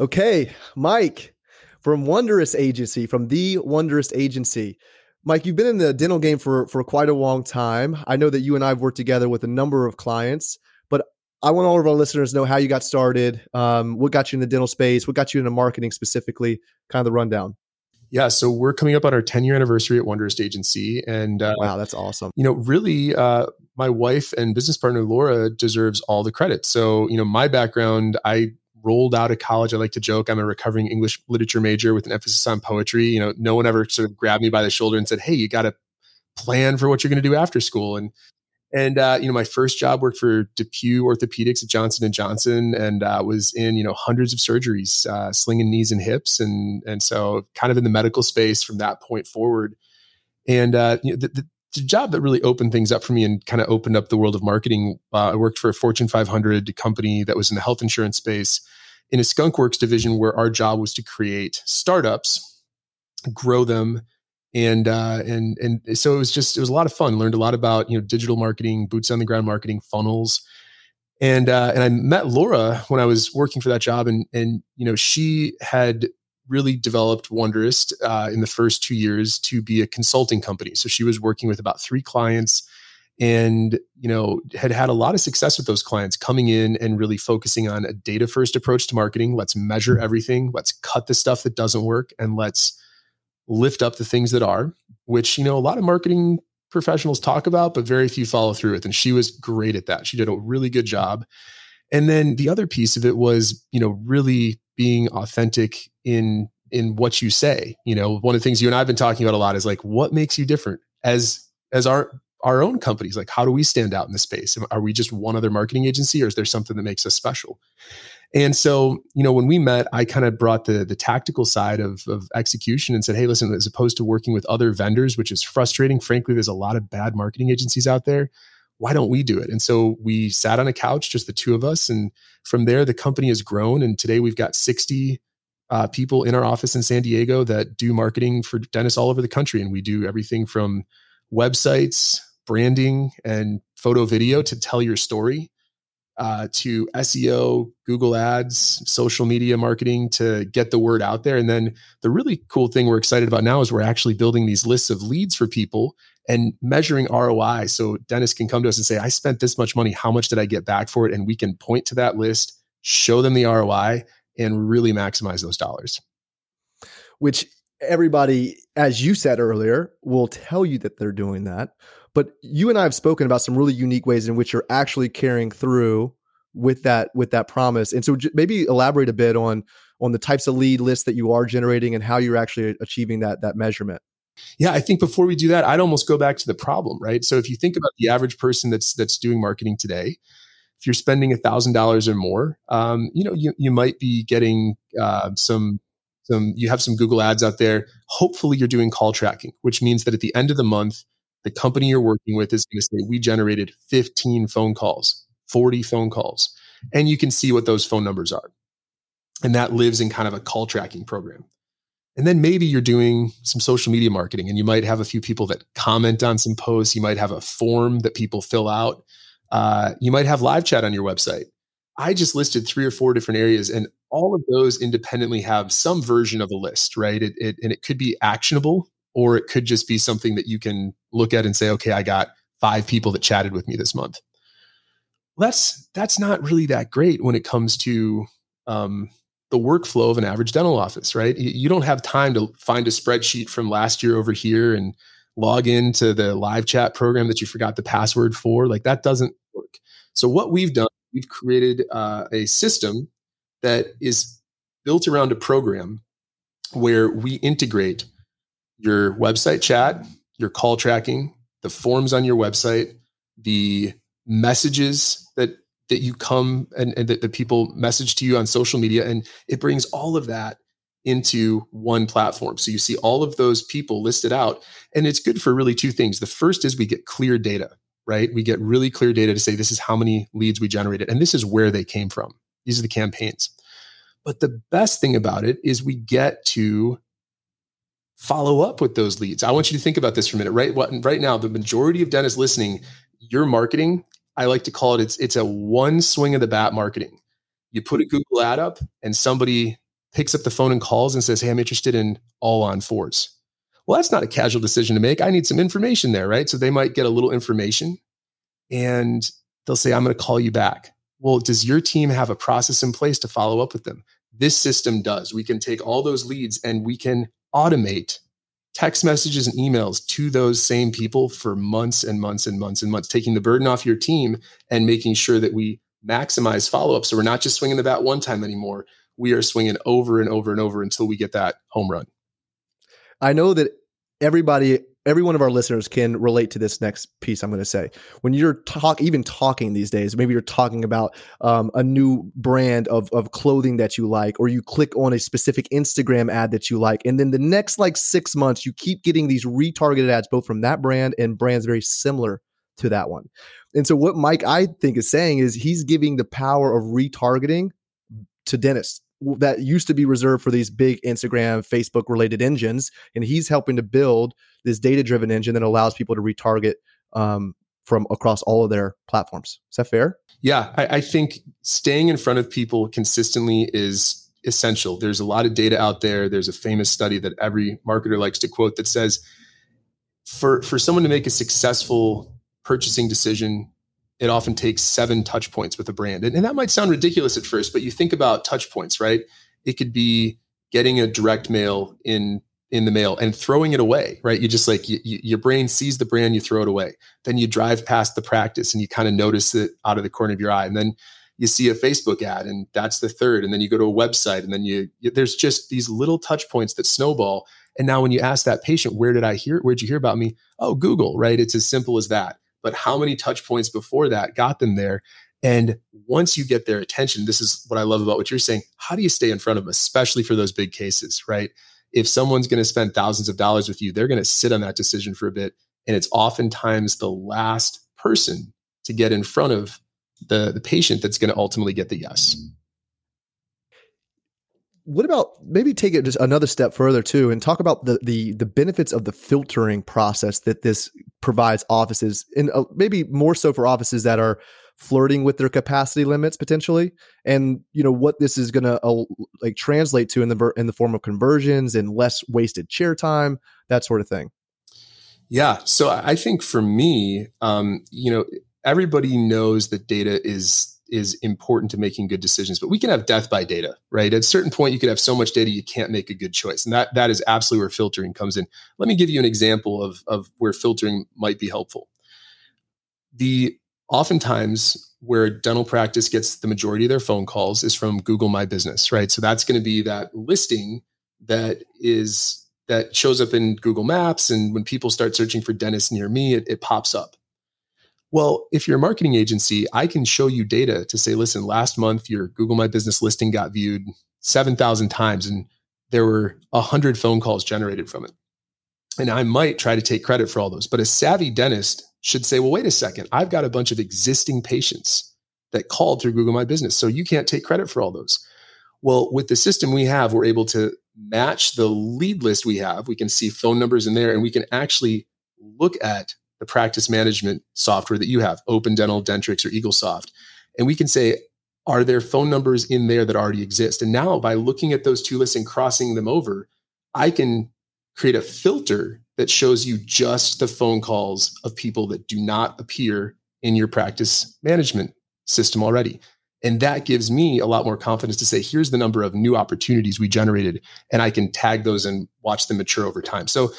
Okay, Mike from Wonderist Agency, from the Wonderist Agency. Mike, you've been in the dental game for for quite a long time. I know that you and I have worked together with a number of clients, but I want all of our listeners to know how you got started, um, what got you in the dental space, what got you into marketing specifically, kind of the rundown. Yeah, so we're coming up on our 10 year anniversary at Wonderist Agency, and uh, wow, that's awesome. You know, really, uh, my wife and business partner Laura deserves all the credit. So, you know, my background, I rolled out of college. I like to joke I'm a recovering English literature major with an emphasis on poetry. You know, no one ever sort of grabbed me by the shoulder and said, "Hey, you got to plan for what you're going to do after school." And and uh, you know, my first job worked for DePuy Orthopedics at Johnson and Johnson, and uh, was in you know hundreds of surgeries, uh, slinging knees and hips, and and so kind of in the medical space from that point forward. And uh, you know, the, the, the, job that really opened things up for me and kind of opened up the world of marketing. Uh, I worked for a Fortune 500 company that was in the health insurance space in a Skunkworks division, where our job was to create startups, grow them and uh, and and so it was just it was a lot of fun. Learned a lot about you know digital marketing, boots on the ground marketing, funnels, and uh, and I met Laura when I was working for that job, and and you know she had really developed Wonderist uh, in the first two years to be a consulting company. So she was working with about three clients, and you know had had a lot of success with those clients coming in and really focusing on a data first approach to marketing. Let's measure everything. Let's cut the stuff that doesn't work, and let's lift up the things that are, which, you know, a lot of marketing professionals talk about, but very few follow through with. And she was great at that. She did a really good job. And then the other piece of it was, you know, really being authentic in in what you say. You know, one of the things you and I've been talking about a lot is like what makes you different as as our our own companies like how do we stand out in the space are we just one other marketing agency or is there something that makes us special and so, you know, when we met, I kind of brought the the tactical side of, of execution and said, hey, listen, as opposed to working with other vendors, which is frustrating, frankly, there's a lot of bad marketing agencies out there. Why don't we do it? And so we sat on a couch, just the two of us. And from there, the company has grown. And today we've got 60 uh, people in our office in San Diego that do marketing for dentists all over the country. And we do everything from websites, branding, and photo video to tell your story uh, to SEO, Google Ads, social media marketing to get the word out there. And then the really cool thing we're excited about now is we're actually building these lists of leads for people and measuring ROI. So dentists can come to us and say, I spent this much money. How much did I get back for it? And we can point to that list, show them the ROI, and really maximize those dollars. Which everybody, as you said earlier, will tell you that they're doing that. But you and I have spoken about some really unique ways in which you're actually carrying through with that with that promise. And so maybe elaborate a bit on on the types of lead lists that you are generating and how you're actually achieving that that measurement. Yeah, I think before we do that, I'd almost go back to the problem, right? So if you think about the average person that's that's doing marketing today, if you're spending a thousand dollars or more, um, you know, you you might be getting uh, some some you have some Google ads out there. Hopefully, you're doing call tracking, which means that at the end of the month, the company you're working with is going to say, we generated 15 phone calls, 40 phone calls, and you can see what those phone numbers are. And that lives in kind of a call tracking program. And then maybe you're doing some social media marketing and you might have a few people that comment on some posts. You might have a form that people fill out. Uh, you might have live chat on your website. I just listed three or four different areas, and all of those independently have some version of a list, right? It, it, and it could be actionable or it could just be something that you can look at and say, okay, I got five people that chatted with me this month. Well, that's that's not really that great when it comes to um, the workflow of an average dental office, right? You don't have time to find a spreadsheet from last year over here and log into the live chat program that you forgot the password for. Like that doesn't work. So what we've done, we've created uh, a system that is built around a program where we integrate your website chat, your call tracking, the forms on your website, the messages that you come and, and that the people message to you on social media, and it brings all of that into one platform. So you see all of those people listed out, and it's good for really two things. The first is we get clear data, right? We get really clear data to say this is how many leads we generated, and this is where they came from. These are the campaigns. But the best thing about it is we get to follow up with those leads. I want you to think about this for a minute. Right, right now, the majority of dentists listening, your marketing, I like to call it, it's, it's a one swing of the bat marketing. You put a Google ad up and somebody picks up the phone and calls and says, Hey, I'm interested in all on fours. Well, that's not a casual decision to make. I need some information there, right? So they might get a little information and they'll say, I'm going to call you back. Well, does your team have a process in place to follow up with them? This system does. We can take all those leads and we can automate text messages and emails to those same people for months and months and months and months, taking the burden off your team and making sure that we maximize follow up. So we're not just swinging the bat one time anymore. We are swinging over and over and over until we get that home run. I know that everybody every one of our listeners can relate to this next piece I'm going to say. When you're talk, even talking these days, maybe you're talking about um, a new brand of of clothing that you like, or you click on a specific Instagram ad that you like, and then the next like six months, you keep getting these retargeted ads, both from that brand and brands very similar to that one. And so, what Mike I think is saying is he's giving the power of retargeting to dentists that used to be reserved for these big Instagram, Facebook related engines. And he's helping to build this data driven engine that allows people to retarget um, from across all of their platforms. Is that fair? Yeah, I, I think staying in front of people consistently is essential. There's a lot of data out there. There's a famous study that every marketer likes to quote that says for, for someone to make a successful purchasing decision it often takes seven touch points with a brand. And, and, that might sound ridiculous at first, but you think about touch points, right? It could be getting a direct mail in in the mail and throwing it away, right? You just like you, you, your brain sees the brand, you throw it away. Then you drive past the practice and you kind of notice it out of the corner of your eye. And then you see a Facebook ad and that's the third. And then you go to a website and then you, you there's just these little touch points that snowball. And now when you ask that patient, where did I hear, where'd you hear about me? Oh, Google, right? It's as simple as that but how many touch points before that got them there? And once you get their attention, this is what I love about what you're saying. How do you stay in front of them, especially for those big cases, right? If someone's going to spend thousands of dollars with you, they're going to sit on that decision for a bit. And it's oftentimes the last person to get in front of the, the patient that's going to ultimately get the yes what about maybe take it just another step further too and talk about the the the benefits of the filtering process that this provides offices and uh, maybe more so for offices that are flirting with their capacity limits potentially and you know what this is going to uh, like translate to in the in the form of conversions and less wasted chair time that sort of thing. Yeah. So i think for me um you know everybody knows that data is is important to making good decisions. But we can have death by data, right? At a certain point, you could have so much data you can't make a good choice, and that that is absolutely where filtering comes in. Let me give you an example of of where filtering might be helpful. The oftentimes where dental practice gets the majority of their phone calls is from Google My Business, right? So that's going to be that listing that is that shows up in Google Maps, and when people start searching for dentists near me, it, it pops up. Well, if you're a marketing agency, I can show you data to say, listen, last month your Google My Business listing got viewed 7,000 times and there were 100 phone calls generated from it. And I might try to take credit for all those. But a savvy dentist should say, well, wait a second, I've got a bunch of existing patients that called through Google My Business. So you can't take credit for all those. Well, with the system we have, we're able to match the lead list we have. We can see phone numbers in there and we can actually look at the practice management software that you have, Open Dental, Dentrix, or EagleSoft. And we can say, are there phone numbers in there that already exist? And now by looking at those two lists and crossing them over, I can create a filter that shows you just the phone calls of people that do not appear in your practice management system already. And that gives me a lot more confidence to say, here's the number of new opportunities we generated, and I can tag those and watch them mature over time. So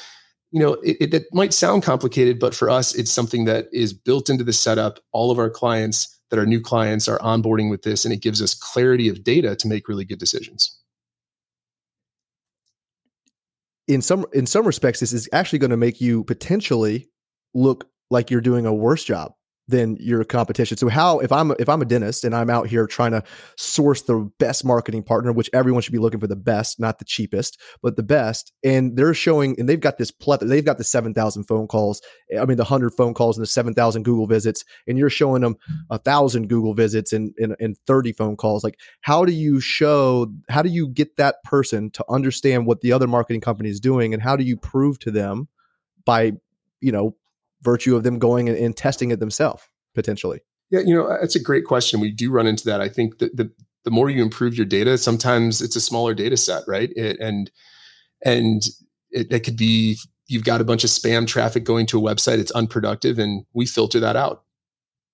you know, it, it, might sound complicated, but for us, it's something that is built into the setup. All of our clients that are new clients are onboarding with this, and it gives us clarity of data to make really good decisions. In some in some respects, this is actually going to make you potentially look like you're doing a worse job than your competition. So how if I'm if I'm a dentist and I'm out here trying to source the best marketing partner, which everyone should be looking for the best, not the cheapest, but the best, and they're showing and they've got this plethora, they've got the seven thousand phone calls, I mean the hundred phone calls and the seven thousand Google visits, and you're showing them a thousand Google visits and, and and thirty phone calls. Like how do you show? How do you get that person to understand what the other marketing company is doing, and how do you prove to them by you know virtue of them going and, and testing it themselves potentially? Yeah, you know, uh, that's a great question. We do run into that. I think that the the more you improve your data, sometimes it's a smaller data set, right? It, and and it, it could be you've got a bunch of spam traffic going to a website, it's unproductive, and we filter that out.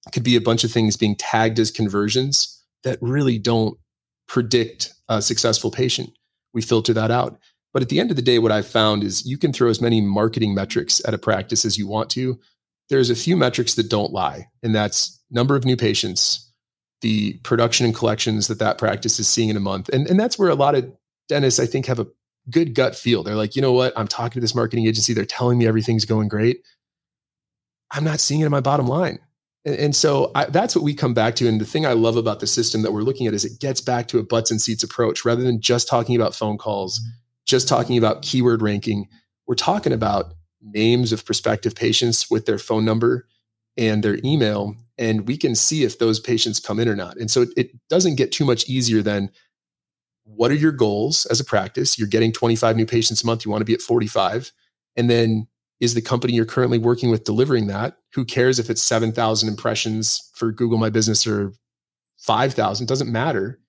It could be a bunch of things being tagged as conversions that really don't predict a successful patient. We filter that out. But at the end of the day, what I've found is you can throw as many marketing metrics at a practice as you want to. There's a few metrics that don't lie, and that's number of new patients, the production and collections that that practice is seeing in a month. And, and that's where a lot of dentists, I think, have a good gut feel. They're like, you know what? I'm talking to this marketing agency. They're telling me everything's going great. I'm not seeing it in my bottom line. And, and so I, that's what we come back to. And the thing I love about the system that we're looking at is it gets back to a butts and seats approach rather than just talking about phone calls, mm-hmm. Just talking about keyword ranking. We're talking about names of prospective patients with their phone number and their email. And we can see if those patients come in or not. And so it, it doesn't get too much easier than what are your goals as a practice? You're getting 25 new patients a month. You want to be at 45. And then is the company you're currently working with delivering that? Who cares if it's 7,000 impressions for Google My Business or 5,000? Doesn't matter.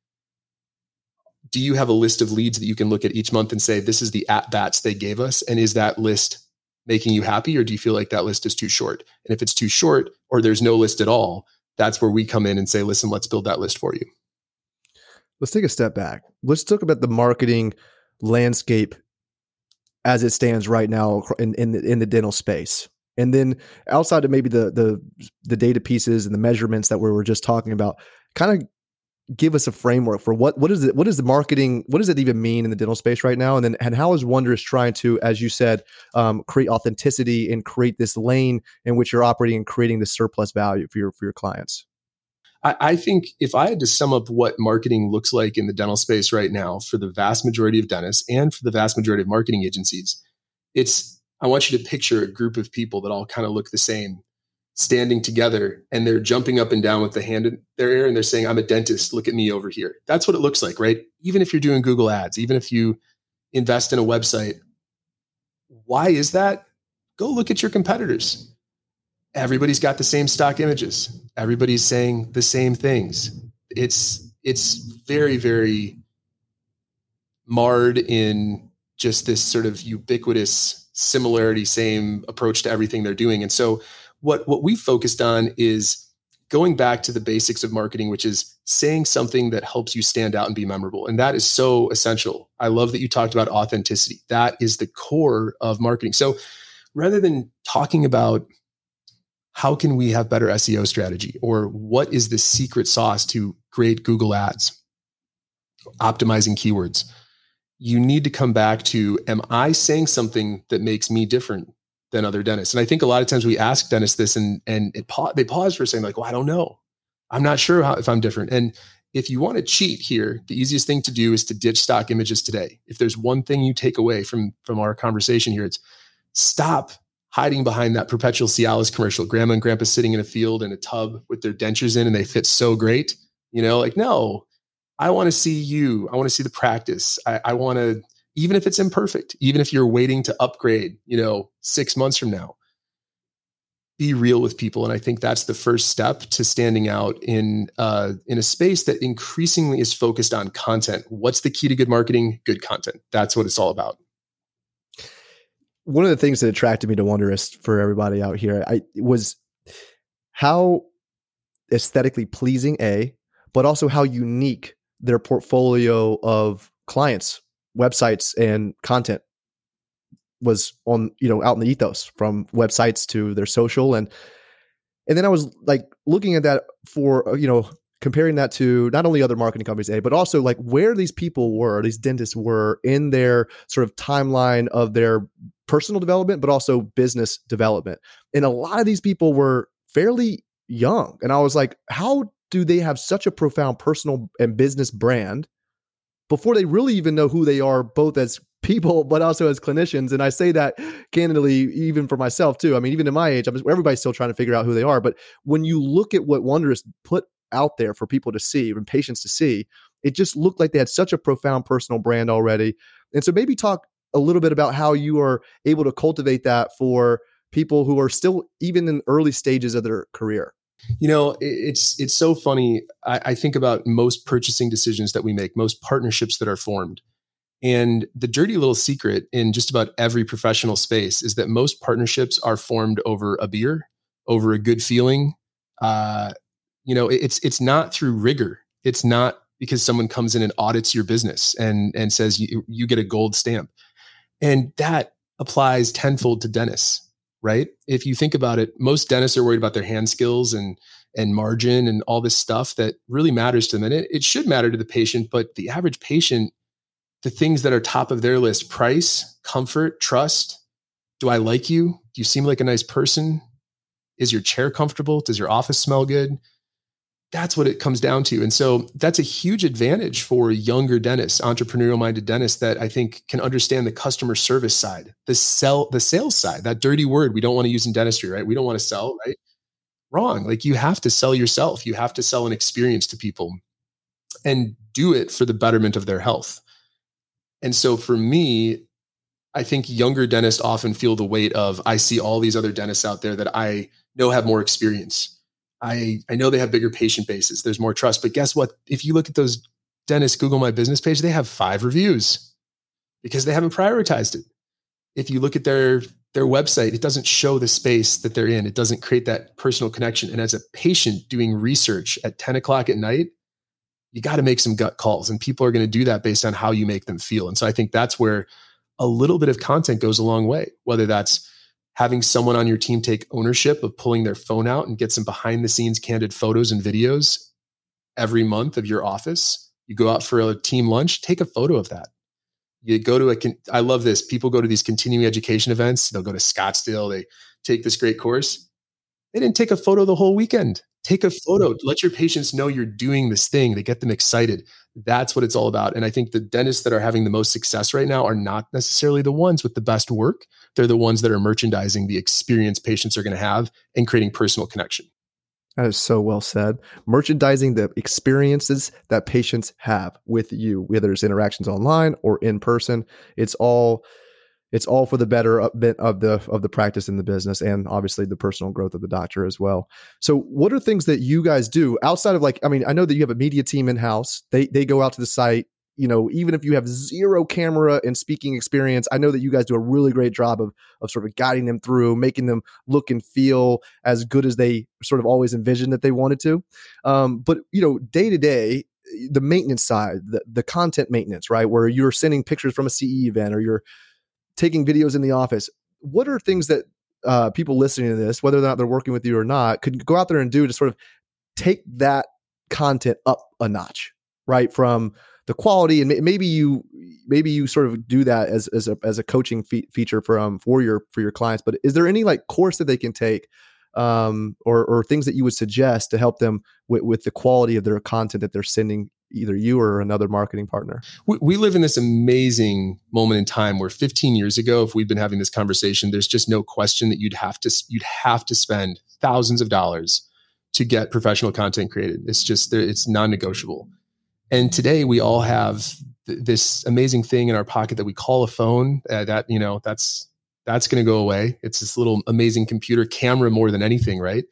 Do you have a list of leads that you can look at each month and say, this is the at bats they gave us? And is that list making you happy? Or do you feel like that list is too short? And if it's too short or there's no list at all, that's where we come in and say, listen, let's build that list for you let's take a step back. Let's talk about the marketing landscape as it stands right now in in the, in the dental space. And then outside of maybe the the the data pieces and the measurements that we were just talking about, kind of give us a framework for what what is it what is the marketing what does it even mean in the dental space right now? And then and how is Wonderist trying to as you said um, create authenticity and create this lane in which you're operating and creating the surplus value for your for your clients? I, I think if I had to sum up what marketing looks like in the dental space right now for the vast majority of dentists and for the vast majority of marketing agencies, it's I want you to picture a group of people that all kind of look the same standing together and they're jumping up and down with the hand in their ear and they're saying, I'm a dentist, look at me over here. That's what it looks like, right? Even if you're doing Google ads, even if you invest in a website, why is that? Go look at your competitors everybody's got the same stock images. Everybody's saying the same things. It's it's very very marred in just this sort of ubiquitous similarity, same approach to everything they're doing. And so what what we focused on is going back to the basics of marketing, which is saying something that helps you stand out and be memorable. And that is so essential. I love that you talked about authenticity. That is the core of marketing. So rather than talking about how can we have better SEO strategy? Or what is the secret sauce to great Google ads? Optimizing keywords. You need to come back to Am I saying something that makes me different than other dentists? And I think a lot of times we ask dentists this and, and it, they pause for a second, like, well, I don't know. I'm not sure how, if I'm different. And if you want to cheat here, the easiest thing to do is to ditch stock images today. If there's one thing you take away from, from our conversation here, it's stop hiding behind that perpetual Cialis commercial. Grandma and grandpa sitting in a field in a tub with their dentures in and they fit so great. You know, like, no, I want to see you. I want to see the practice. I, I want to, even if it's imperfect, even if you're waiting to upgrade, you know, six months from now, be real with people. And I think that's the first step to standing out in uh, in a space that increasingly is focused on content. What's the key to good marketing? Good content. That's what it's all about one of the things that attracted me to Wonderist for everybody out here, I was how aesthetically pleasing a, but also how unique their portfolio of clients, websites, and content was on you know out in the ethos from websites to their social and and then I was like looking at that for uh, you know comparing that to not only other marketing companies, A, but also like where these people were, these dentists were in their sort of timeline of their personal development, but also business development. And a lot of these people were fairly young. And I was like, how do they have such a profound personal and business brand before they really even know who they are, both as people, but also as clinicians? And I say that candidly, even for myself too. I mean, even in my age, just, everybody's still trying to figure out who they are. But when you look at what Wonderist put out there for people to see and patients to see. It just looked like they had such a profound personal brand already. And so maybe talk a little bit about how you are able to cultivate that for people who are still even in early stages of their career. You know, it's it's so funny. I, I think about most purchasing decisions that we make, most partnerships that are formed. And the dirty little secret in just about every professional space is that most partnerships are formed over a beer, over a good feeling. Uh, you know, it's it's not through rigor. It's not because someone comes in and audits your business and and says you, you get a gold stamp. And that applies tenfold to dentists, right? If you think about it, most dentists are worried about their hand skills and and margin and all this stuff that really matters to them. And it, it should matter to the patient, but the average patient the things that are top of their list price, comfort, trust. Do I like you? Do you seem like a nice person? Is your chair comfortable? Does your office smell good? That's what it comes down to. And so that's a huge advantage for younger dentists, entrepreneurial minded dentists that I think can understand the customer service side, the sell, the sales side, that dirty word we don't want to use in dentistry, right? We don't want to sell, right? Wrong. Like you have to sell yourself. You have to sell an experience to people and do it for the betterment of their health. And so for me, I think younger dentists often feel the weight of I see all these other dentists out there that I know have more experience. I, I know they have bigger patient bases. There's more trust. But guess what? If you look at those dentists Google My Business page, they have five reviews because they haven't prioritized it. If you look at their their website, it doesn't show the space that they're in. It doesn't create that personal connection. And as a patient doing research at 10 o'clock at night, you got to make some gut calls and people are going to do that based on how you make them feel and so i think that's where a little bit of content goes a long way whether that's having someone on your team take ownership of pulling their phone out and get some behind the scenes candid photos and videos every month of your office you go out for a team lunch take a photo of that. You go to a i love this people go to these continuing education events they'll go to scottsdale they take this great course. They didn't take a photo the whole weekend. Take a photo let your patients know you're doing this thing they get them excited. That's what it's all about and i think the dentists that are having the most success right now are not necessarily the ones with the best work they're the ones that are merchandising the experience patients are going to have and creating personal connection that is so well said. Merchandising the experiences that patients have with you, whether it's interactions online or in person, it's all it's all for the better of the of the practice in the business and obviously the personal growth of the doctor as well. So what are things that you guys do outside of like I mean I know that you have a media team in house. They they go out to the site, you know, even if you have zero camera and speaking experience, I know that you guys do a really great job of of sort of guiding them through, making them look and feel as good as they sort of always envisioned that they wanted to. Um, but you know, day to day, the maintenance side, the, the content maintenance, right? Where you're sending pictures from a CE event or you're taking videos in the office. What are things that uh, people listening to this, whether or not they're working with you or not, could go out there and do to sort of take that content up a notch, right? From the quality, and maybe you maybe you sort of do that as as a as a coaching fe- feature for um for your for your clients. But is there any like course that they can take? Um, or, or things that you would suggest to help them with, with the quality of their content that they're sending either you or another marketing partner? We, we, live in this amazing moment in time where 15 years ago, if we'd been having this conversation, there's just no question that you'd have to you'd have to spend thousands of dollars to get professional content created. It's just it's non-negotiable. And today we all have th- this amazing thing in our pocket that we call a phone. Uh, that you know that's that's going to go away. It's this little amazing computer camera more than anything, right?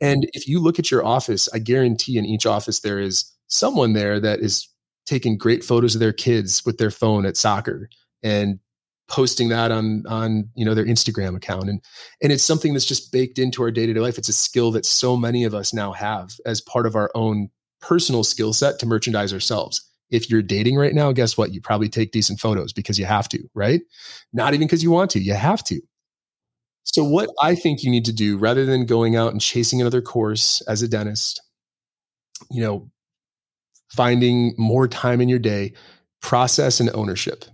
And if you look at your office, I guarantee in each office there is someone there that is taking great photos of their kids with their phone at soccer and posting that on on you know their Instagram account and and it's something that's just baked into our day-to-day life it's a skill that so many of us now have as part of our own personal skill set to merchandise ourselves if you're dating right now guess what you probably take decent photos because you have to right not even because you want to you have to so what i think you need to do rather than going out and chasing another course as a dentist you know finding more time in your day, process and ownership.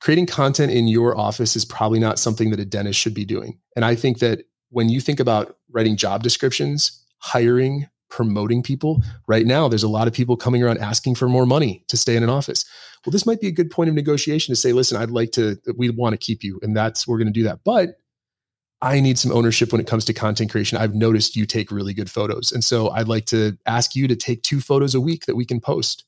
Creating content in your office is probably not something that a dentist should be doing. And I think that when you think about writing job descriptions, hiring, promoting people, right now there's a lot of people coming around asking for more money to stay in an office. Well, this might be a good point of negotiation to say, listen, I'd like to, we want to keep you. And that's, we're going to do that. But I need some ownership when it comes to content creation. I've noticed you take really good photos. And so I'd like to ask you to take two photos a week that we can post.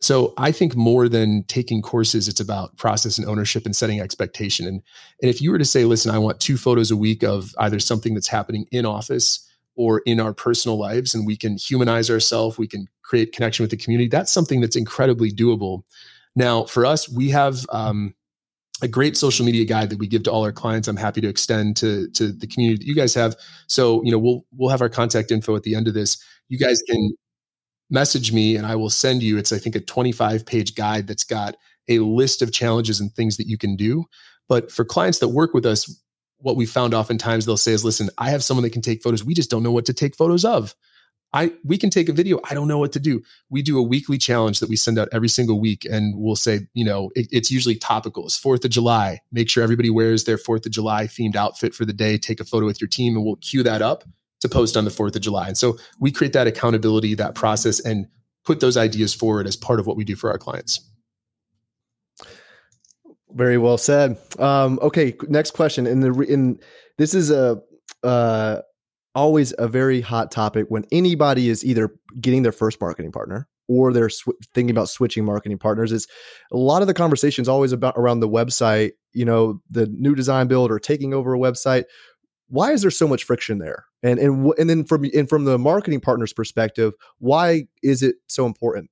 So I think more than taking courses, it's about process and ownership and setting expectation. And, and if you were to say, listen, I want two photos a week of either something that's happening in office or in our personal lives and we can humanize ourselves, we can create connection with the community. That's something that's incredibly doable. Now, for us, we have um, a great social media guide that we give to all our clients. I'm happy to extend to to the community that you guys have. So, you know, we'll we'll have our contact info at the end of this. You guys can message me and I will send you it's I think a 25 page guide that's got a list of challenges and things that you can do. But for clients that work with us, what we found oftentimes they'll say is, listen, I have someone that can take photos. We just don't know what to take photos of. I we can take a video. I don't know what to do. We do a weekly challenge that we send out every single week, and we'll say, you know, it, it's usually topical. It's Fourth of July. Make sure everybody wears their Fourth of July themed outfit for the day. Take a photo with your team, and we'll queue that up to post on the Fourth of July. And so we create that accountability, that process, and put those ideas forward as part of what we do for our clients. Very well said. Um, okay, next question. In the in this is a uh, always a very hot topic when anybody is either getting their first marketing partner or they're sw- thinking about switching marketing partners. Is a lot of the conversations always about around the website. You know, the new design build or taking over a website. Why is there so much friction there? And and and then from and from the marketing partner's perspective, why is it so important?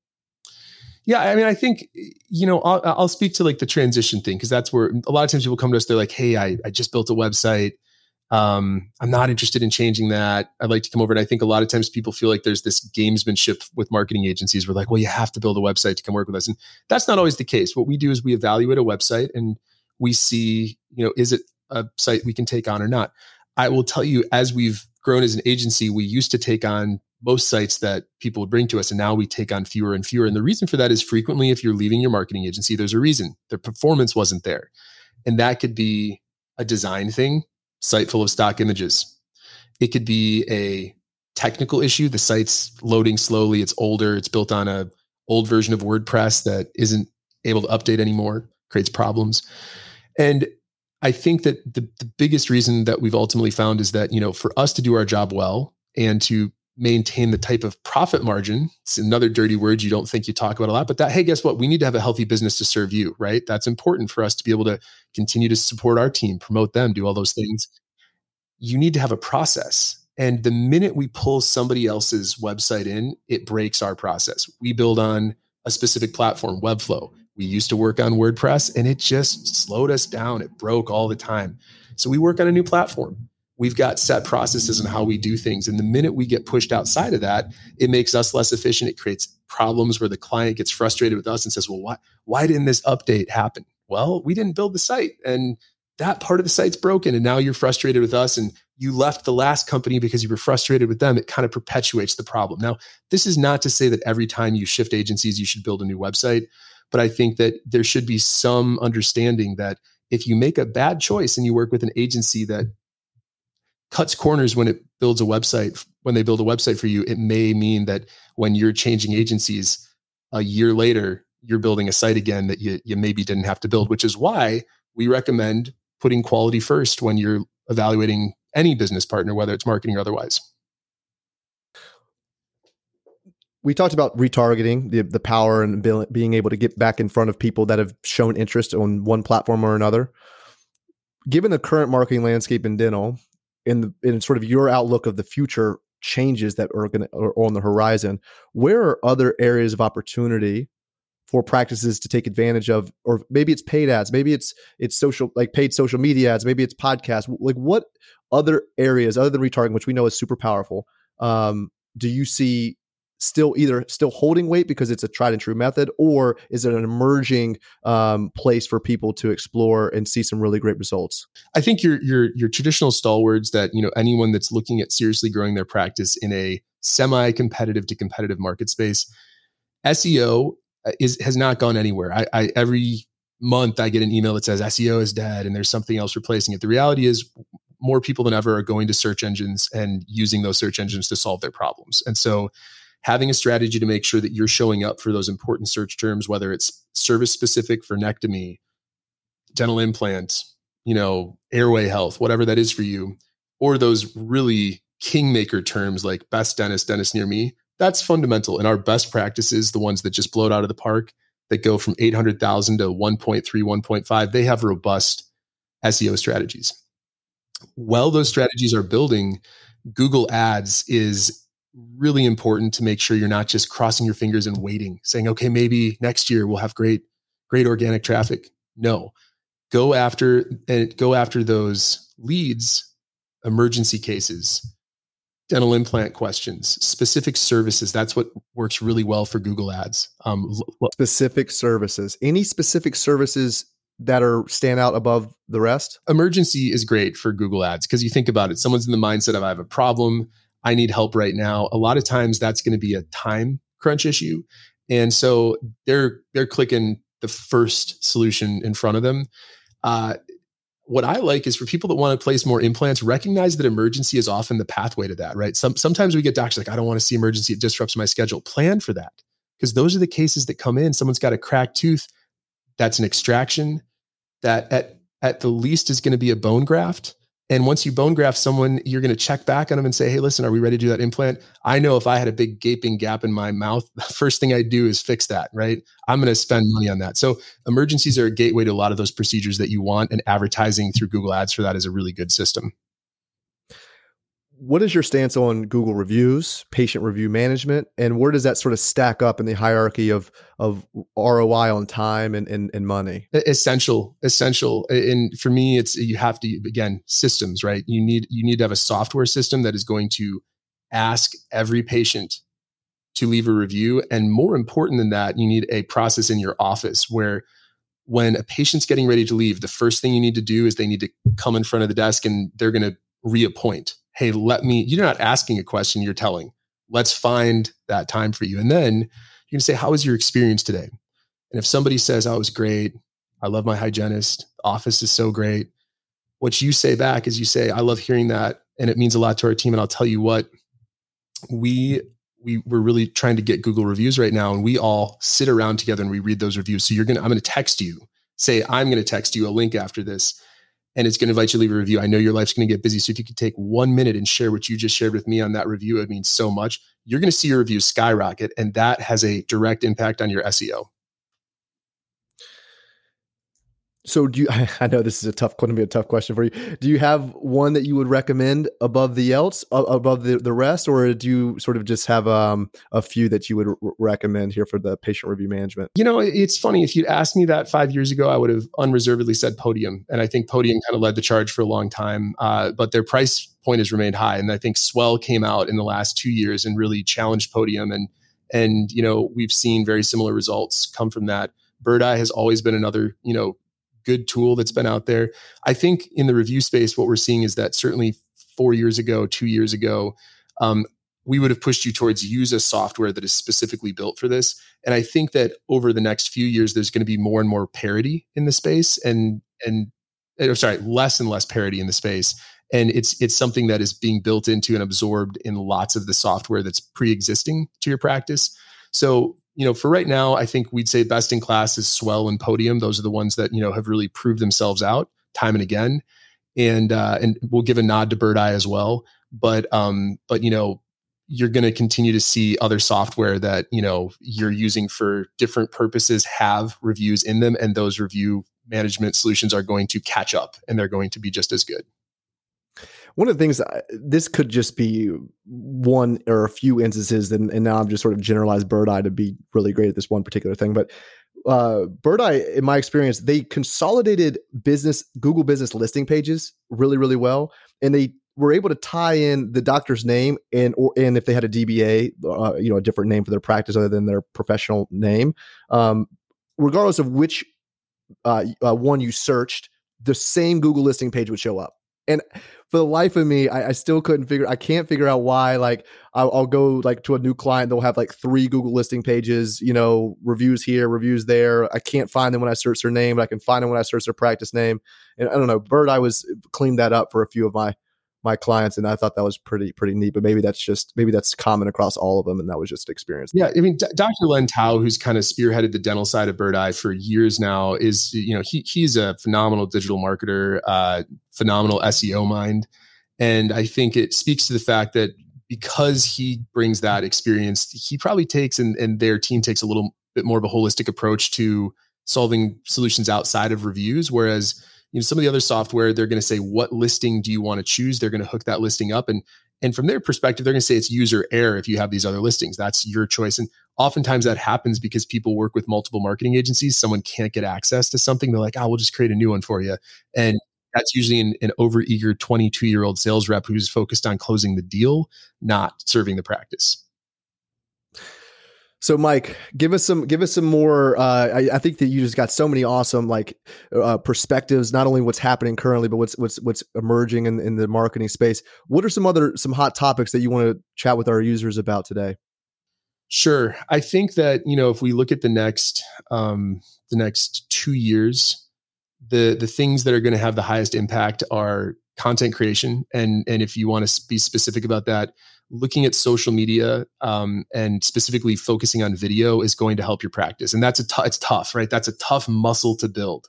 Yeah, I mean, I think you know, I'll, I'll speak to like the transition thing because that's where a lot of times people come to us. They're like, "Hey, I, I just built a website. Um, I'm not interested in changing that. I'd like to come over." And I think a lot of times people feel like there's this gamesmanship with marketing agencies. We're like, "Well, you have to build a website to come work with us," and that's not always the case. What we do is we evaluate a website and we see, you know, is it a site we can take on or not. I will tell you, as we've grown as an agency, we used to take on most sites that people would bring to us and now we take on fewer and fewer. And the reason for that is frequently if you're leaving your marketing agency there's a reason. The performance wasn't there. And that could be a design thing site full of stock images. It could be a technical issue. The site's loading slowly. It's older. It's built on a old version of wordpress that isn't able to update anymore creates problems. And i think that the, the biggest reason that we've ultimately found is that you know for us to do our job well and to maintain the type of profit margin. It's another dirty word you don't think you talk about a lot, but that, hey, guess what? We need to have a healthy business to serve you, right? That's important for us to be able to continue to support our team, promote them, do all those things. You need to have a process. And the minute we pull somebody else's website in, it breaks our process. We build on a specific platform, Webflow. We used to work on WordPress and it just slowed us down. It broke all the time. So we work on a new platform we've got set processes and how we do things. And the minute we get pushed outside of that, it makes us less efficient. It creates problems where the client gets frustrated with us and says, well, why, why didn't this update happen? Well, we didn't build the site and that part of the site's broken. And now you're frustrated with us and you left the last company because you were frustrated with them. It kind of perpetuates the problem. Now, this is not to say that every time you shift agencies, you should build a new website. But I think that there should be some understanding that if you make a bad choice and you work with an agency that cuts corners when it builds a website when they build a website for you it may mean that when you're changing agencies a year later you're building a site again that you, you maybe didn't have to build which is why we recommend putting quality first when you're evaluating any business partner whether it's marketing or otherwise. We talked about retargeting the, the power and being able to get back in front of people that have shown interest on one platform or another. Given the current marketing landscape in dental in the in sort of your outlook of the future changes that are going are on the horizon where are other areas of opportunity for practices to take advantage of? Or maybe it's paid ads maybe it's it's social like paid social media ads maybe it's podcasts. Like what other areas other than retargeting which we know is super powerful um, do you see still either still holding weight because it's a tried and true method or is it an emerging um, place for people to explore and see some really great results? I think your your your traditional stalwarts that you know anyone that's looking at seriously growing their practice in a semi competitive to competitive market space seo uh, is has not gone anywhere. I, I every month i get an email that says seo is dead and there's something else replacing it. The reality is more people than ever are going to search engines and using those search engines to solve their problems. And so having a strategy to make sure that you're showing up for those important search terms, whether it's service specific frenectomy, dental implants, you know, airway health, whatever that is for you, or those really kingmaker terms like best dentist, dentist near me. That's fundamental. And our best practices, the ones that just blow it out of the park, that go from 800,000 to 1.3, 1.5, they have robust SEO strategies. While those strategies are building, Google Ads is really important to make sure you're not just crossing your fingers and waiting, saying, okay, maybe next year we'll have great, great organic traffic. No, go after and go after those leads, emergency cases, dental implant questions, specific services. That's what works really well for Google Ads. Um, specific services. Any specific services that are stand out above the rest? Emergency is great for Google Ads because you think about it. Someone's in the mindset of I have a problem. I need help right now. A lot of times that's going to be a time crunch issue. And so they're they're clicking the first solution in front of them. Uh, what I like is for people that want to place more implants, recognize that emergency is often the pathway to that, right? Some, sometimes we get doctors like, I don't want to see emergency. It disrupts my schedule. Plan for that because those are the cases that come in. Someone's got a cracked tooth. That's an extraction that at, at the least is going to be a bone graft. And once you bone graft someone, you're going to check back on them and say, Hey, listen, are we ready to do that implant? I know if I had a big gaping gap in my mouth, the first thing I'd do is fix that, right? I'm going to spend money on that. So emergencies are a gateway to a lot of those procedures that you want, and advertising through Google Ads for that is a really good system what is your stance on Google reviews, patient review management, and where does that sort of stack up in the hierarchy of of ROI on time and and, and money? Essential, essential. And for me, it's you have to again systems, right? You need you need to have a software system that is going to ask every patient to leave a review, and more important than that, you need a process in your office where when a patient's getting ready to leave, the first thing you need to do is they need to come in front of the desk and they're going to reappoint hey, let me, you're not asking a question, you're telling, let's find that time for you. And then you can say, how was your experience today? And if somebody says, oh, it was great, I love my hygienist, office is so great. What you say back is you say, I love hearing that. And it means a lot to our team. And I'll tell you what, we we we're really trying to get Google reviews right now, and we all sit around together and we read those reviews. So you're gonna, I'm gonna text you, say I'm gonna text you a link after this, and it's going to invite you to leave a review. I know your life's going to get busy. So if you could take one minute and share what you just shared with me on that review, it means so much. You're going to see your reviews skyrocket, and that has a direct impact on your SEO. So do you? I know this is a tough, going to be a tough question for you. Do you have one that you would recommend above the else, above the, the rest, or do you sort of just have um, a few that you would r- recommend here for the patient review management? You know, it's funny. If you'd asked me that five years ago, I would have unreservedly said Podium, and I think Podium kind of led the charge for a long time. Uh, but their price point has remained high, and I think Swell came out in the last two years and really challenged Podium, and and you know we've seen very similar results come from that. Birdeye has always been another you know good tool that's been out there. I think in the review space, what we're seeing is that certainly four years ago, two years ago, um, we would have pushed you towards use a software that is specifically built for this. And I think that over the next few years, there's going to be more and more parity in the space, and and oh, sorry, less and less parity in the space. And it's it's something that is being built into and absorbed in lots of the software that's pre-existing to your practice. So you know, for right now, I think we'd say best in class is Swell and Podium. Those are the ones that you know have really proved themselves out time and again. And uh, and we'll give a nod to Birdeye as well. But um, but you know, you're going to continue to see other software that you know you're using for different purposes have reviews in them, and those review management solutions are going to catch up, and they're going to be just as good one of the things this could just be one or a few instances and, and now i'm just sort of generalized Birdeye to be really great at this one particular thing but uh, Birdeye in my experience they consolidated business google business listing pages really really well and they were able to tie in the doctor's name and or and if they had a dba uh, you know a different name for their practice other than their professional name um, regardless of which uh, uh one you searched the same google listing page would show up and for the life of me, I, I, still couldn't figure. I can't figure out why. Like, I'll, I'll, go like to a new client, they'll have like three Google listing pages. You know, reviews here, reviews there. I can't find them when I search their name, but I can find them when I search their practice name. And I don't know. Bird, I was cleaned that up for a few of my my clients, and I thought that was pretty pretty neat. But maybe that's just maybe that's common across all of them, and that was just experience. Yeah, I mean, D- Dr. Len Tau, who's kind of spearheaded the dental side of Birdeye for years now, is you know he he's a phenomenal digital marketer, uh, phenomenal SEO mind, and I think it speaks to the fact that because he brings that experience, he probably takes and, and their team takes a little bit more of a holistic approach to solving solutions outside of reviews, whereas you know some of the other software they're going to say what listing do you want to choose they're going to hook that listing up and And from their perspective, they're going to say it's user error if you have these other listings. That's your choice. And oftentimes that happens because people work with multiple marketing agencies. Someone can't get access to something. They're like, oh, we'll just create a new one for you. And that's usually an, an overeager 22 year old sales rep who's focused on closing the deal, not serving the practice. So, Mike, give us some give us some more. Uh, I, I, think that you just got so many awesome like uh, perspectives, not only what's happening currently, but what's what's what's emerging in, in the marketing space. What are some other some hot topics that you want to chat with our users about today? Sure, I think that you know if we look at the next um, the next two years, the the things that are going to have the highest impact are content creation, and and if you want to be specific about that looking at social media um, and specifically focusing on video is going to help your practice. And that's a t- it's tough, right? That's a tough muscle to build.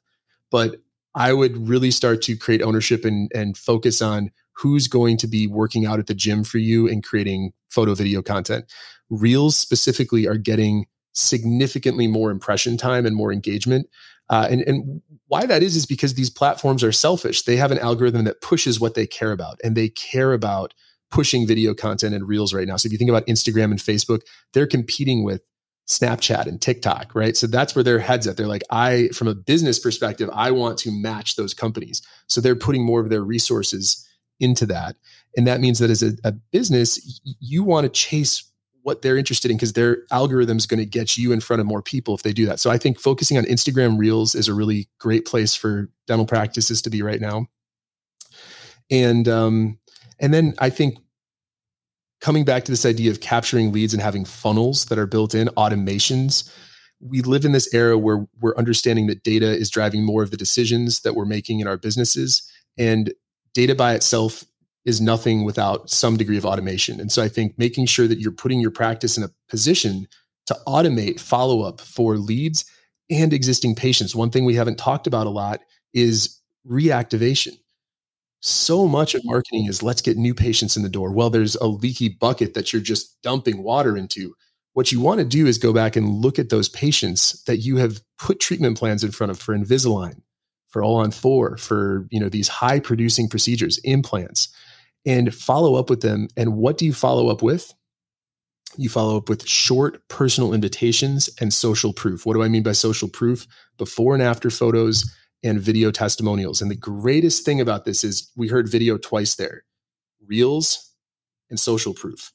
But I would really start to create ownership and and focus on who's going to be working out at the gym for you and creating photo video content. Reels specifically are getting significantly more impression time and more engagement. Uh, and, and why that is is because these platforms are selfish. They have an algorithm that pushes what they care about, and they care about pushing video content and reels right now. So if you think about Instagram and Facebook, they're competing with Snapchat and TikTok, right? So that's where their heads at. They're like, I, from a business perspective, I want to match those companies. So they're putting more of their resources into that. And that means that as a, a business, you want to chase what they're interested in because their algorithm is going to get you in front of more people if they do that. So I think focusing on Instagram Reels is a really great place for dental practices to be right now. And um, and then I think coming back to this idea of capturing leads and having funnels that are built in, automations, we live in this era where we're understanding that data is driving more of the decisions that we're making in our businesses. And data by itself is nothing without some degree of automation. And so I think making sure that you're putting your practice in a position to automate follow up for leads and existing patients. One thing we haven't talked about a lot is reactivation so much of marketing is let's get new patients in the door. Well, there's a leaky bucket that you're just dumping water into. What you want to do is go back and look at those patients that you have put treatment plans in front of for Invisalign, for All-on-4, for you know these high producing procedures, implants, and follow up with them. And what do you follow up with? You follow up with short personal invitations and social proof. What do I mean by social proof? Before and after photos and video testimonials. And the greatest thing about this is we heard video twice there reels and social proof.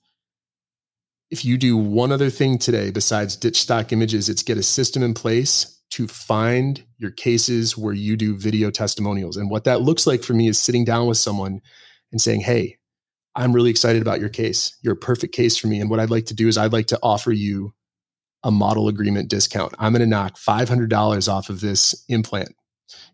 If you do one other thing today besides ditch stock images, it's get a system in place to find your cases where you do video testimonials. And what that looks like for me is sitting down with someone and saying, Hey, I'm really excited about your case. You're a perfect case for me. And what I'd like to do is I'd like to offer you a model agreement discount. I'm going to knock $500 off of this implant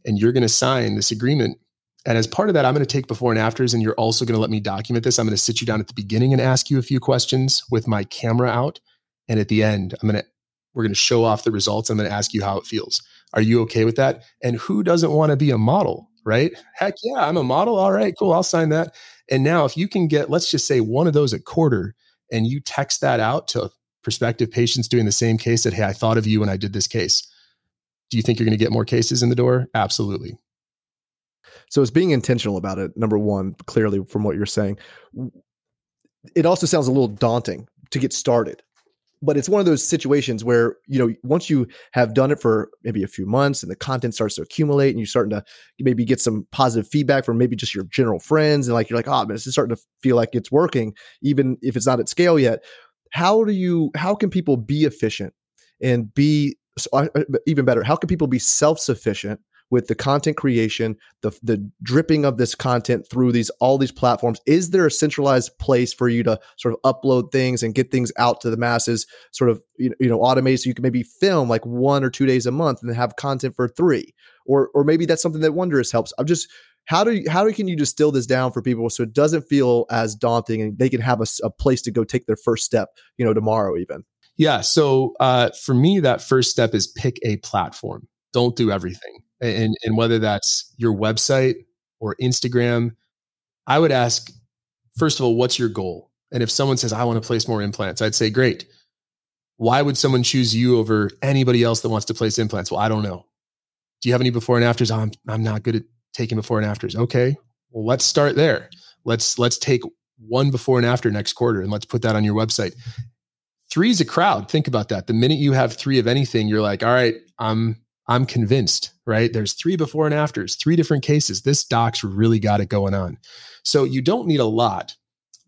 and you're going to sign this agreement. And as part of that, I'm going to take before and afters, and you're also going to let me document this. I'm going to sit you down at the beginning and ask you a few questions with my camera out. And at the end, I'm going to, we're going to show off the results. I'm going to ask you how it feels. Are you okay with that? And who doesn't want to be a model, right? Heck yeah, I'm a model. All right, cool. I'll sign that. And now, if you can get, let's just say one of those a quarter, and you text that out to prospective patients doing the same case that, hey, I thought of you when I did this case do you think you're going to get more cases in the door? Absolutely. So it's being intentional about it. Number one, clearly from what you're saying, it also sounds a little daunting to get started. But it's one of those situations where you know once you have done it for maybe a few months and the content starts to accumulate and you're starting to maybe get some positive feedback from maybe just your general friends and like you're like oh man this is starting to feel like it's working even if it's not at scale yet. How do you how can people be efficient and be so even better how can people be self-sufficient with the content creation the the dripping of this content through these all these platforms? Is there a centralized place for you to sort of upload things and get things out to the masses sort of you know automate so you can maybe film like one or two days a month and then have content for three? Or or maybe that's something that Wonderist helps. I'm just how do you, how can you distill this down for people so it doesn't feel as daunting and they can have a, a place to go take their first step you know tomorrow even yeah. So uh, for me, that first step is pick a platform. Don't do everything. And, and whether that's your website or Instagram, I would ask, first of all, what's your goal? And if someone says, I want to place more implants, I'd say, great. Why would someone choose you over anybody else that wants to place implants? Well, I don't know. Do you have any before and afters? Oh, I'm, I'm not good at taking before and afters. Okay. Well, let's start there. Let's, let's take one before and after next quarter, and let's put that on your website. Three is a crowd. Think about that. The minute you have three of anything, you're like, all right, I'm I'm convinced, right? There's three before and afters, three different cases. This doc's really got it going on. So you don't need a lot,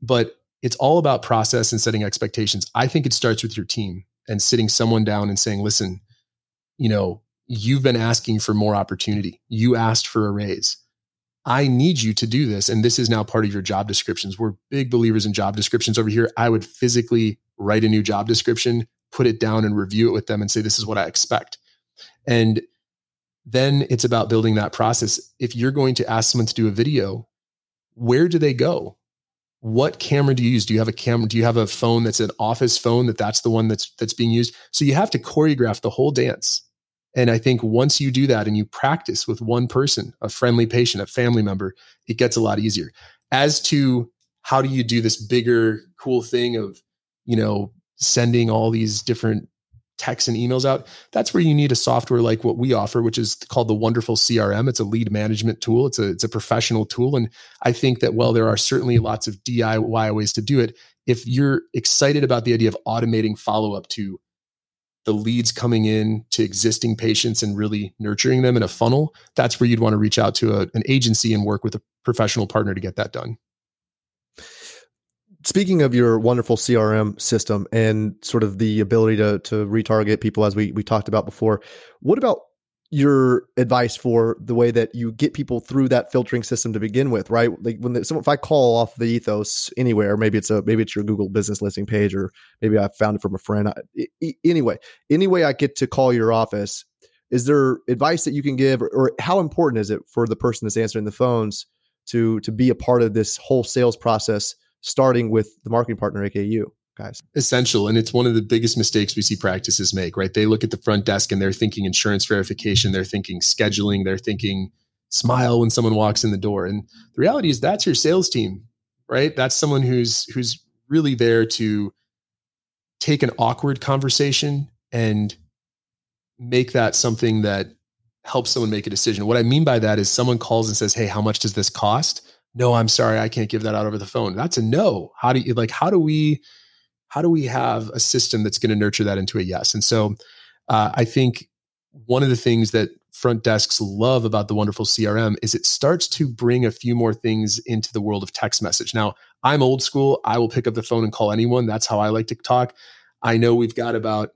but it's all about process and setting expectations. I think it starts with your team and sitting someone down and saying, listen, you know, you've been asking for more opportunity. You asked for a raise. I need you to do this. And this is now part of your job descriptions. We're big believers in job descriptions over here. I would physically write a new job description, put it down and review it with them and say, this is what I expect. And then it's about building that process. If you're going to ask someone to do a video, where do they go? What camera do you use? Do you have a camera? Do you have a phone that's an office phone that that's the one that's that's being used? So you have to choreograph the whole dance. And I think once you do that and you practice with one person, a friendly patient, a family member, it gets a lot easier. As to how do you do this bigger cool thing of, you know, sending all these different texts and emails out, that's where you need a software like what we offer, which is called the Wonderful CRM. It's a lead management tool. It's a it's a professional tool, and I think that while there are certainly lots of DIY ways to do it, if you're excited about the idea of automating follow up to the leads coming in to existing patients and really nurturing them in a funnel, that's where you'd want to reach out to a, an agency and work with a professional partner to get that done speaking of your wonderful CRM system and sort of the ability to to retarget people as we we talked about before, what about your advice for the way that you get people through that filtering system to begin with, right? Like when the, if I call off the ethos anywhere, maybe it's a maybe it's your Google business listing page, or maybe I found it from a friend. I, anyway, anyway, I get to call your office. Is there advice that you can give, or, or how important is it for the person that's answering the phones to to be a part of this whole sales process? Starting with the marketing partner, aka you guys. Essential. And it's one of the biggest mistakes we see practices make, right? They look at the front desk and they're thinking insurance verification, they're thinking scheduling, they're thinking smile when someone walks in the door. And the reality is that's your sales team, right? That's someone who's who's really there to take an awkward conversation and make that something that helps someone make a decision. What I mean by that is someone calls and says, Hey, how much does this cost? No i'm sorry i can't give that out over the phone. That's a no. How do you like how do we how do we have a system that's going to nurture that into a yes? And so uh, i think one of the things that front desks love about the wonderful crm is it starts to bring a few more things into the world of text message. Now i'm old school. I will pick up the phone and call anyone. That's how i like to talk. I know we've got about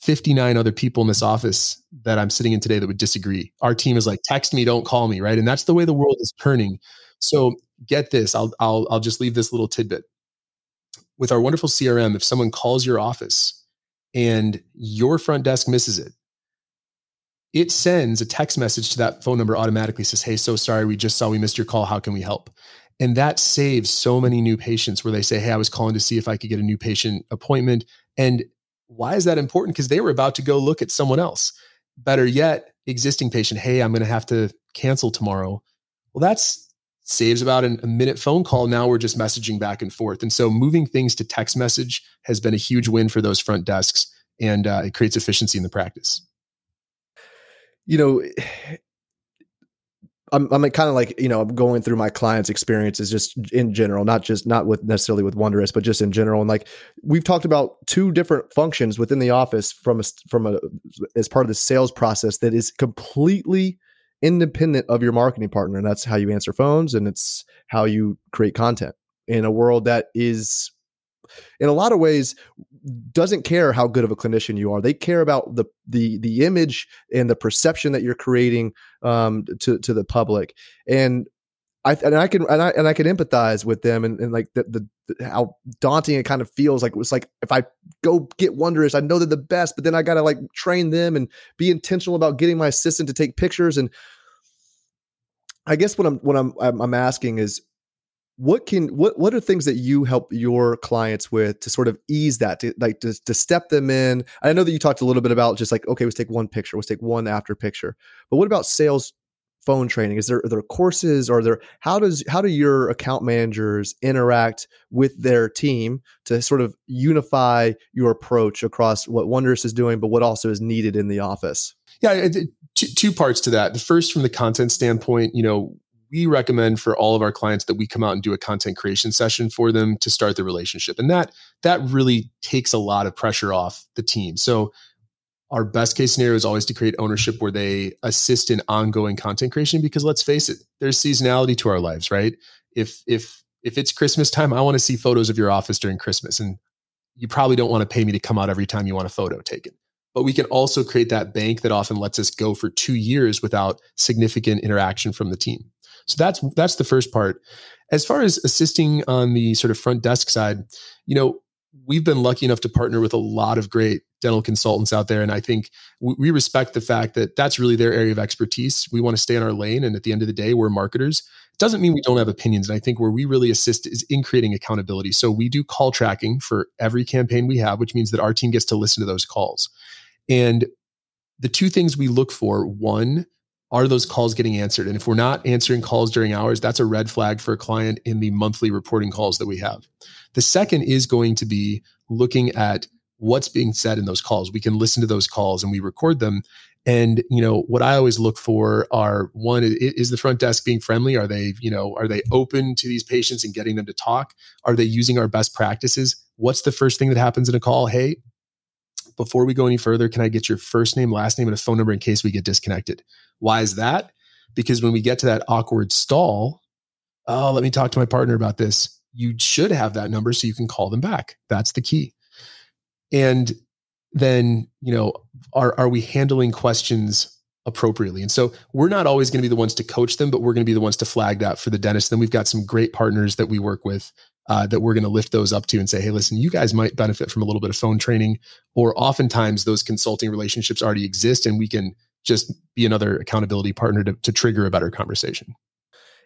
59 other people in this office that i'm sitting in today that would disagree. Our team is like text me don't call me right? And that's the way the world is turning so get this, I'll I'll I'll just leave this little tidbit. With our wonderful CRM, if someone calls your office and your front desk misses it, it sends a text message to that phone number automatically says, Hey, so sorry, we just saw we missed your call. How can we help? And that saves so many new patients where they say, Hey, I was calling to see if I could get a new patient appointment. And why is that important? Because they were about to go look at someone else. Better yet, existing patient, Hey, I'm going to have to cancel tomorrow. Well, that's saves about an, a minute phone call. Now we're just messaging back and forth. And so moving things to text message has been a huge win for those front desks and uh, it creates efficiency in the practice. You know, I'm, I'm kind of like, you know, I'm going through my clients' experiences just in general, not just, not with necessarily with Wonderist, but just in general. And like, we've talked about two different functions within the office from a, from a, as part of the sales process that is completely independent of your marketing partner. And that's how you answer phones and it's how you create content in a world that is in a lot of ways doesn't care how good of a clinician you are they care about the the the image and the perception that you're creating um, to to the public and I and I can and I and I can empathize with them and, and like the, the, how daunting it kind of feels. Like it's like if I go get Wonderist I know they're the best but then I got to like train them and be intentional about getting my assistant to take pictures. And I guess what I'm what I'm I'm asking is what can what what are things that you help your clients with to sort of ease that to like to, to step them in? I know that you talked a little bit about just like okay let's take one picture let's take one after picture. But what about sales phone training is there are there courses or there how does how do your account managers interact with their team to sort of unify your approach across what Wonderist is doing but what also is needed in the office yeah two, two parts to that. The first, from the content standpoint, you know, we recommend for all of our clients that we come out and do a content creation session for them to start the relationship. And that that really takes a lot of pressure off the team. So our best case scenario is always to create ownership where they assist in ongoing content creation because let's face it, there's seasonality to our lives, right? If if if it's Christmas time, I want to see photos of your office during Christmas and you probably don't want to pay me to come out every time you want a photo taken. But we can also create that bank that often lets us go for 2 years without significant interaction from the team. So that's that's the first part. As far as assisting on the sort of front desk side, you know, we've been lucky enough to partner with a lot of great dental consultants out there and i think we respect the fact that that's really their area of expertise. We want to stay in our lane and at the end of the day we're marketers. It doesn't mean we don't have opinions and i think where we really assist is in creating accountability. So we do call tracking for every campaign we have which means that our team gets to listen to those calls. And the two things we look for one are those calls getting answered? And if we're not answering calls during hours, that's a red flag for a client in the monthly reporting calls that we have. The second is going to be looking at what's being said in those calls. We can listen to those calls and we record them. And you know what I always look for are one is the front desk being friendly. Are they you know are they open to these patients and getting them to talk? Are they using our best practices? What's the first thing that happens in a call? Hey, before we go any further, can I get your first name, last name, and a phone number in case we get disconnected? Why is that? Because when we get to that awkward stall, oh, let me talk to my partner about this. You should have that number so you can call them back. That's the key. And then, you know, are are we handling questions appropriately? And so we're not always going to be the ones to coach them, but we're going to be the ones to flag that for the dentist. Then we've got some great partners that we work with uh, that we're going to lift those up to and say, hey, listen, you guys might benefit from a little bit of phone training. Or oftentimes those consulting relationships already exist and we can just be another accountability partner to, to trigger a better conversation.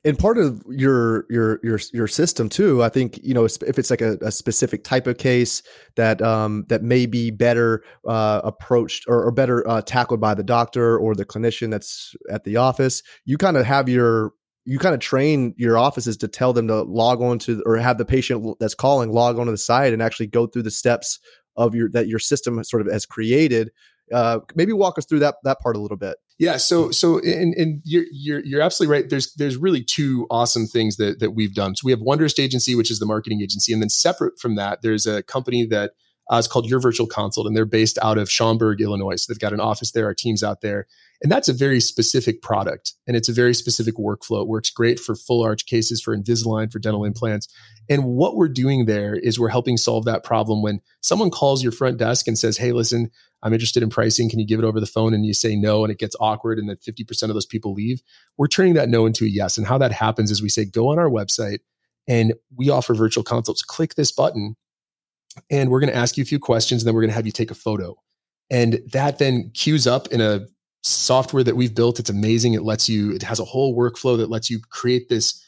And part of your your your your system too i think you know if it's like a, a specific type of case that um that may be better uh approached or, or better uh, tackled by the doctor or the clinician that's at the office you kind of have your you kind of train your offices to tell them to log on to or have the patient that's calling log onto the site and actually go through the steps of your that your system sort of has created uh, maybe walk us through that that part a little bit. Yeah, so so and, and you're you're you're absolutely right. There's there's really two awesome things that that we've done. So we have Wonderist Agency, which is the marketing agency, and then separate from that, there's a company that uh, is called Your Virtual Consult, and they're based out of Schaumburg, Illinois. So they've got an office there, our teams out there, and that's a very specific product, and it's a very specific workflow. It works great for full arch cases, for Invisalign, for dental implants. And what we're doing there is we're helping solve that problem when someone calls your front desk and says, "Hey, listen." I'm interested in pricing. Can you give it over the phone? And you say no, and it gets awkward, and then 50% of those people leave. We're turning that no into a yes. And how that happens is we say, go on our website and we offer virtual consults. Click this button, and we're going to ask you a few questions, and then we're going to have you take a photo. And that then queues up in a software that we've built. It's amazing. It lets you, it has a whole workflow that lets you create this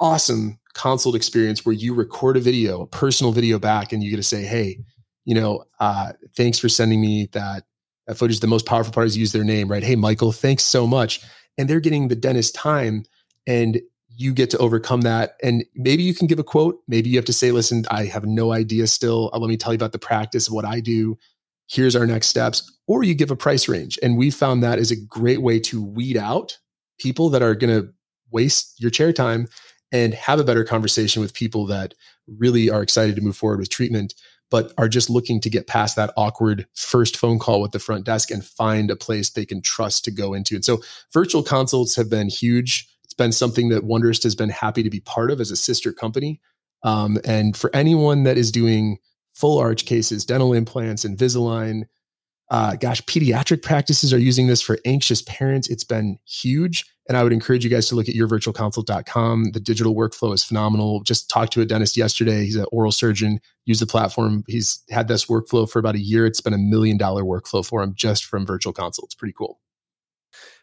awesome consult experience where you record a video, a personal video back, and you get to say, hey, you know, uh, thanks for sending me that, that footage. The most powerful part is use their name, right? Hey, Michael, thanks so much. And they're getting the dentist time and you get to overcome that. And maybe you can give a quote. Maybe you have to say, listen, I have no idea still. Uh, let me tell you about the practice of what I do. Here's our next steps. Or you give a price range. And we found that is a great way to weed out people that are going to waste your chair time and have a better conversation with people that really are excited to move forward with treatment but are just looking to get past that awkward first phone call with the front desk and find a place they can trust to go into. And so virtual consults have been huge. It's been something that Wonderist has been happy to be part of as a sister company. Um, and for anyone that is doing full arch cases, dental implants, Invisalign, uh, gosh, pediatric practices are using this for anxious parents. It's been huge. And I would encourage you guys to look at yourvirtualconsult.com. The digital workflow is phenomenal. Just talked to a dentist yesterday. He's an oral surgeon, used the platform. He's had this workflow for about a year. It's been a million dollar workflow for him just from virtual consult. It's pretty cool.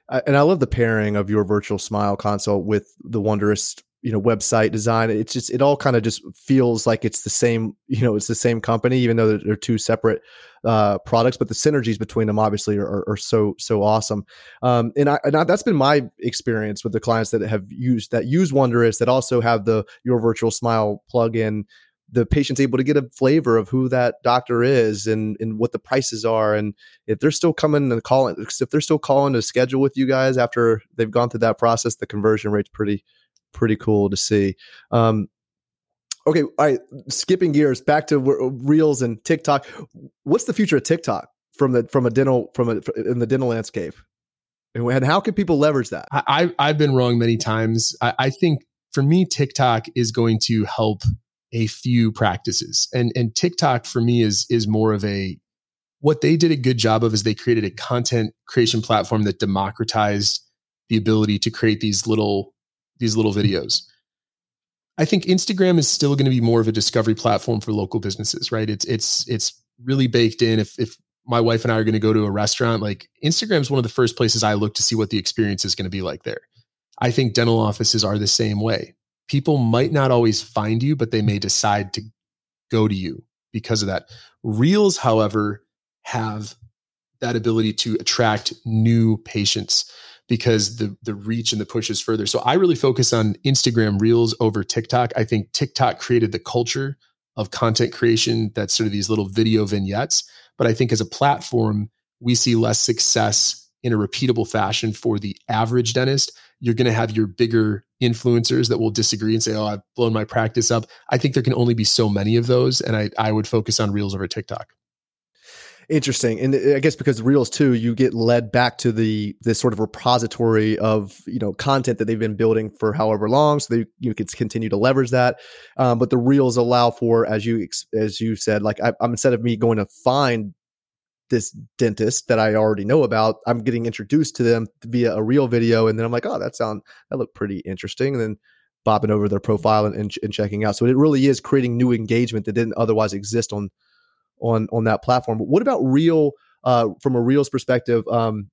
and I love the pairing of your virtual smile consult with the Wonderist you know website design it's just it all kind of just feels like it's the same you know it's the same company even though they're, two separate uh, products but the synergies between them obviously are, are, so so awesome. Um, and, I, and I, that's been my experience with the clients that have used that use wonderist that also have the your virtual smile plugin. The patient's able to get a flavor of who that doctor is and and what the prices are and if they're still coming and calling if they're still calling to schedule with you guys after they've gone through that process the conversion rate's pretty pretty cool to see. Um, okay all right skipping gears back to reels and tiktok. What's the future of tiktok from the from a dental from a in the dental landscape? And how can people leverage that? I i've been wrong many times. I, I think for me tiktok is going to help a few practices. And and TikTok for me is is more of a what they did a good job of is they created a content creation platform that democratized the ability to create these little these little videos. I think Instagram is still going to be more of a discovery platform for local businesses, right? It's it's it's really baked in. If if my wife and I are going to go to a restaurant, like Instagram is one of the first places I look to see what the experience is going to be like there. I think dental offices are the same way people might not always find you, but they may decide to go to you because of that. Reels, however, have that ability to attract new patients because the the reach and the push is further. So I really focus on Instagram Reels over TikTok. I think TikTok created the culture of content creation that's sort of these little video vignettes, but I think as a platform we see less success in a repeatable fashion for the average dentist you're going to have your bigger influencers that will disagree and say, "Oh, I've blown my practice up." I think there can only be so many of those, and I I would focus on Reels over TikTok. Interesting, and I guess because Reels too, you get led back to the this sort of repository of you know content that they've been building for however long, so they you can continue to leverage that. Um, but the Reels allow for, as you as you said, like I, I'm instead of me going to find this dentist that I already know about, I'm getting introduced to them via a reel video, and then I'm like, oh, that sound that looked pretty interesting, and then bobbing over their profile and, and, and checking out. So it really is creating new engagement that didn't otherwise exist on on on that platform. But what about real uh, from a reels perspective? Um,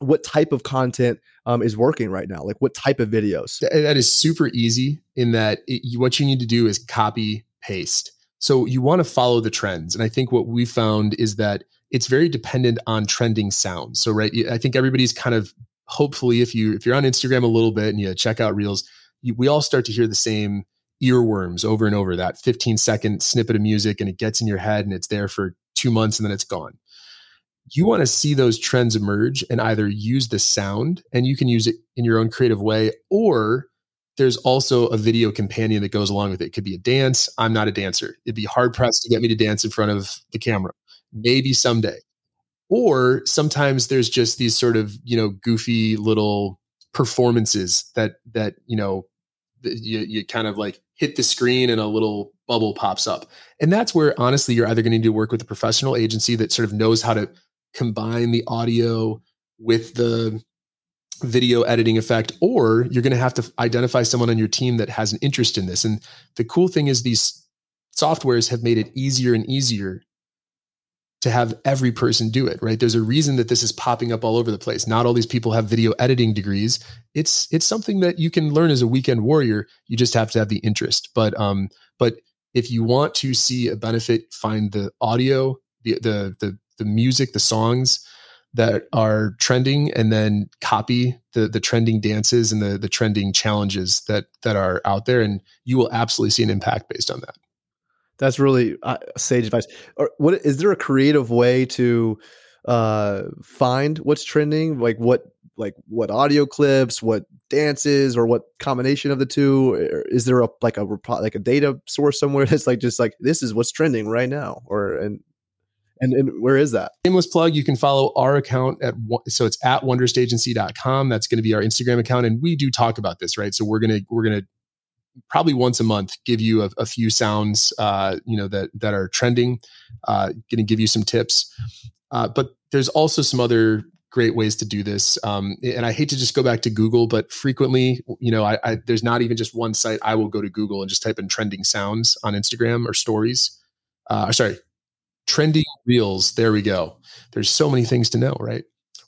what type of content um, is working right now? Like what type of videos? That is super easy in that it, what you need to do is copy paste. So you want to follow the trends. And I think what we found is that it's very dependent on trending sounds. So right, I think everybody's kind of hopefully if you if you're on Instagram a little bit and you check out reels, you, we all start to hear the same earworms over and over that 15 second snippet of music and it gets in your head and it's there for 2 months and then it's gone. You want to see those trends emerge and either use the sound and you can use it in your own creative way or there's also a video companion that goes along with it. It could be a dance. I'm not a dancer. It'd be hard pressed to get me to dance in front of the camera maybe someday. Or sometimes there's just these sort of, you know, goofy little performances that, that, you know, you, you kind of like hit the screen and a little bubble pops up. And that's where honestly, you're either going to need to work with a professional agency that sort of knows how to combine the audio with the video editing effect, or you're going to have to identify someone on your team that has an interest in this. And the cool thing is these softwares have made it easier and easier to have every person do it right? There's a reason that this is popping up all over the place. Not all these people have video editing degrees. It's it's something that you can learn as a weekend warrior. You just have to have the interest. But um but if you want to see a benefit find the audio the the the, the music the songs that are trending and then copy the the trending dances and the the trending challenges that that are out there and you will absolutely see an impact based on that that's really uh, sage advice. Or what is there a creative way to uh, find what's trending? Like what like what audio clips, what dances, or what combination of the two? Is there a like a like a data source somewhere that's like just like this is what's trending right now, or and and, and where is that? Shameless plug. You can follow our account at, so it's at wonderistagency.com. That's going to be our Instagram account. And we do talk about this, right? So we're to, we're going to probably once a month give you a, a few sounds uh, you know that that are trending uh, going to give you some tips. Uh, but there's also some other great ways to do this um, and i hate to just go back to google but frequently you know I, I, there's not even just one site i will go to google and just type in trending sounds on instagram or stories. Uh, sorry trending reels. There we go. There's so many things to know right?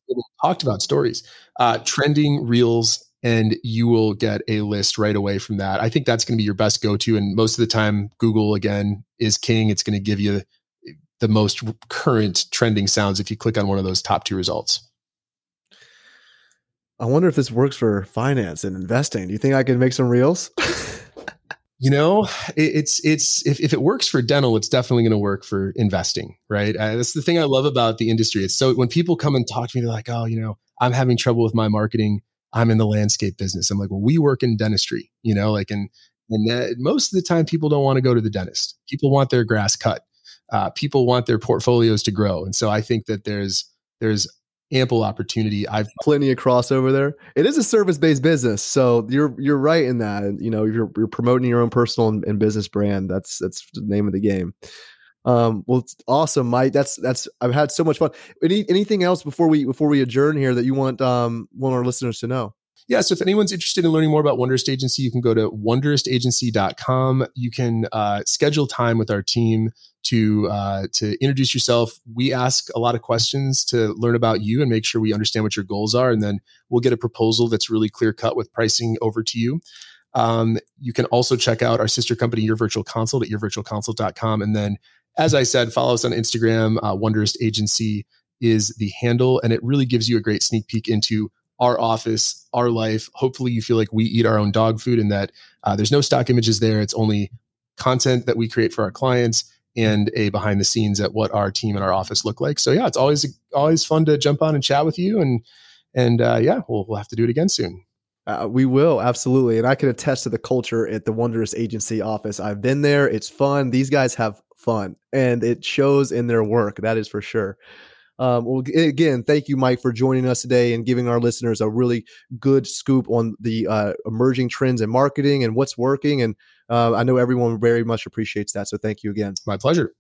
We talked about stories. Uh, trending reels and you will get a list right away from that. I think that's going to be your best go to. And most of the time, Google again is king. It's going to give you the most current trending sounds if you click on one of those top two results. I wonder if this works for finance and investing. Do you think I can make some reels? You know, it, it's it's if, if it works for dental, it's definitely going to work for investing, right? Uh, that's the thing I love about the industry. It's so when people come and talk to me, they're like, "Oh, you know, I'm having trouble with my marketing. I'm in the landscape business." I'm like, "Well, we work in dentistry, you know, like and and that, most of the time, people don't want to go to the dentist. People want their grass cut. Uh, people want their portfolios to grow, and so I think that there's there's ample opportunity. I've plenty of crossover there. It is a service based business, so you're you're right in that. You know, you're you're promoting your own personal and, and business brand. That's that's the name of the game. Um, well, it's awesome, Mike. That's that's I've had so much fun. Any anything else before we before we adjourn here that you want um want our listeners to know? yeah, so if anyone's interested in learning more about Wonderist Agency, you can go to wonderistagency.com. You can uh, schedule time with our team to uh, to introduce yourself. We ask a lot of questions to learn about you and make sure we understand what your goals are, and then we'll get a proposal that's really clear cut with pricing over to you. Um, you can also check out our sister company, Your Virtual Consult, at yourvirtualconsult.com. And then, as I said, follow us on Instagram. Uh, Wonderist Agency is the handle, and it really gives you a great sneak peek into our office, our life. Hopefully, you feel like we eat our own dog food and that uh, there's no stock images there. It's only content that we create for our clients and a behind the scenes at what our team and our office look like. So yeah, it's always always fun to jump on and chat with you and and uh, yeah, we'll we'll have to do it again soon. Uh, we will absolutely, and I can attest to the culture at the Wonderist Agency office. I've been there; it's fun. These guys have fun, and it shows in their work. That is for sure. Um, well, again, thank you, Mike, for joining us today and giving our listeners a really good scoop on the uh, emerging trends in marketing and what's working. And uh, I know everyone very much appreciates that. So thank you again. My pleasure.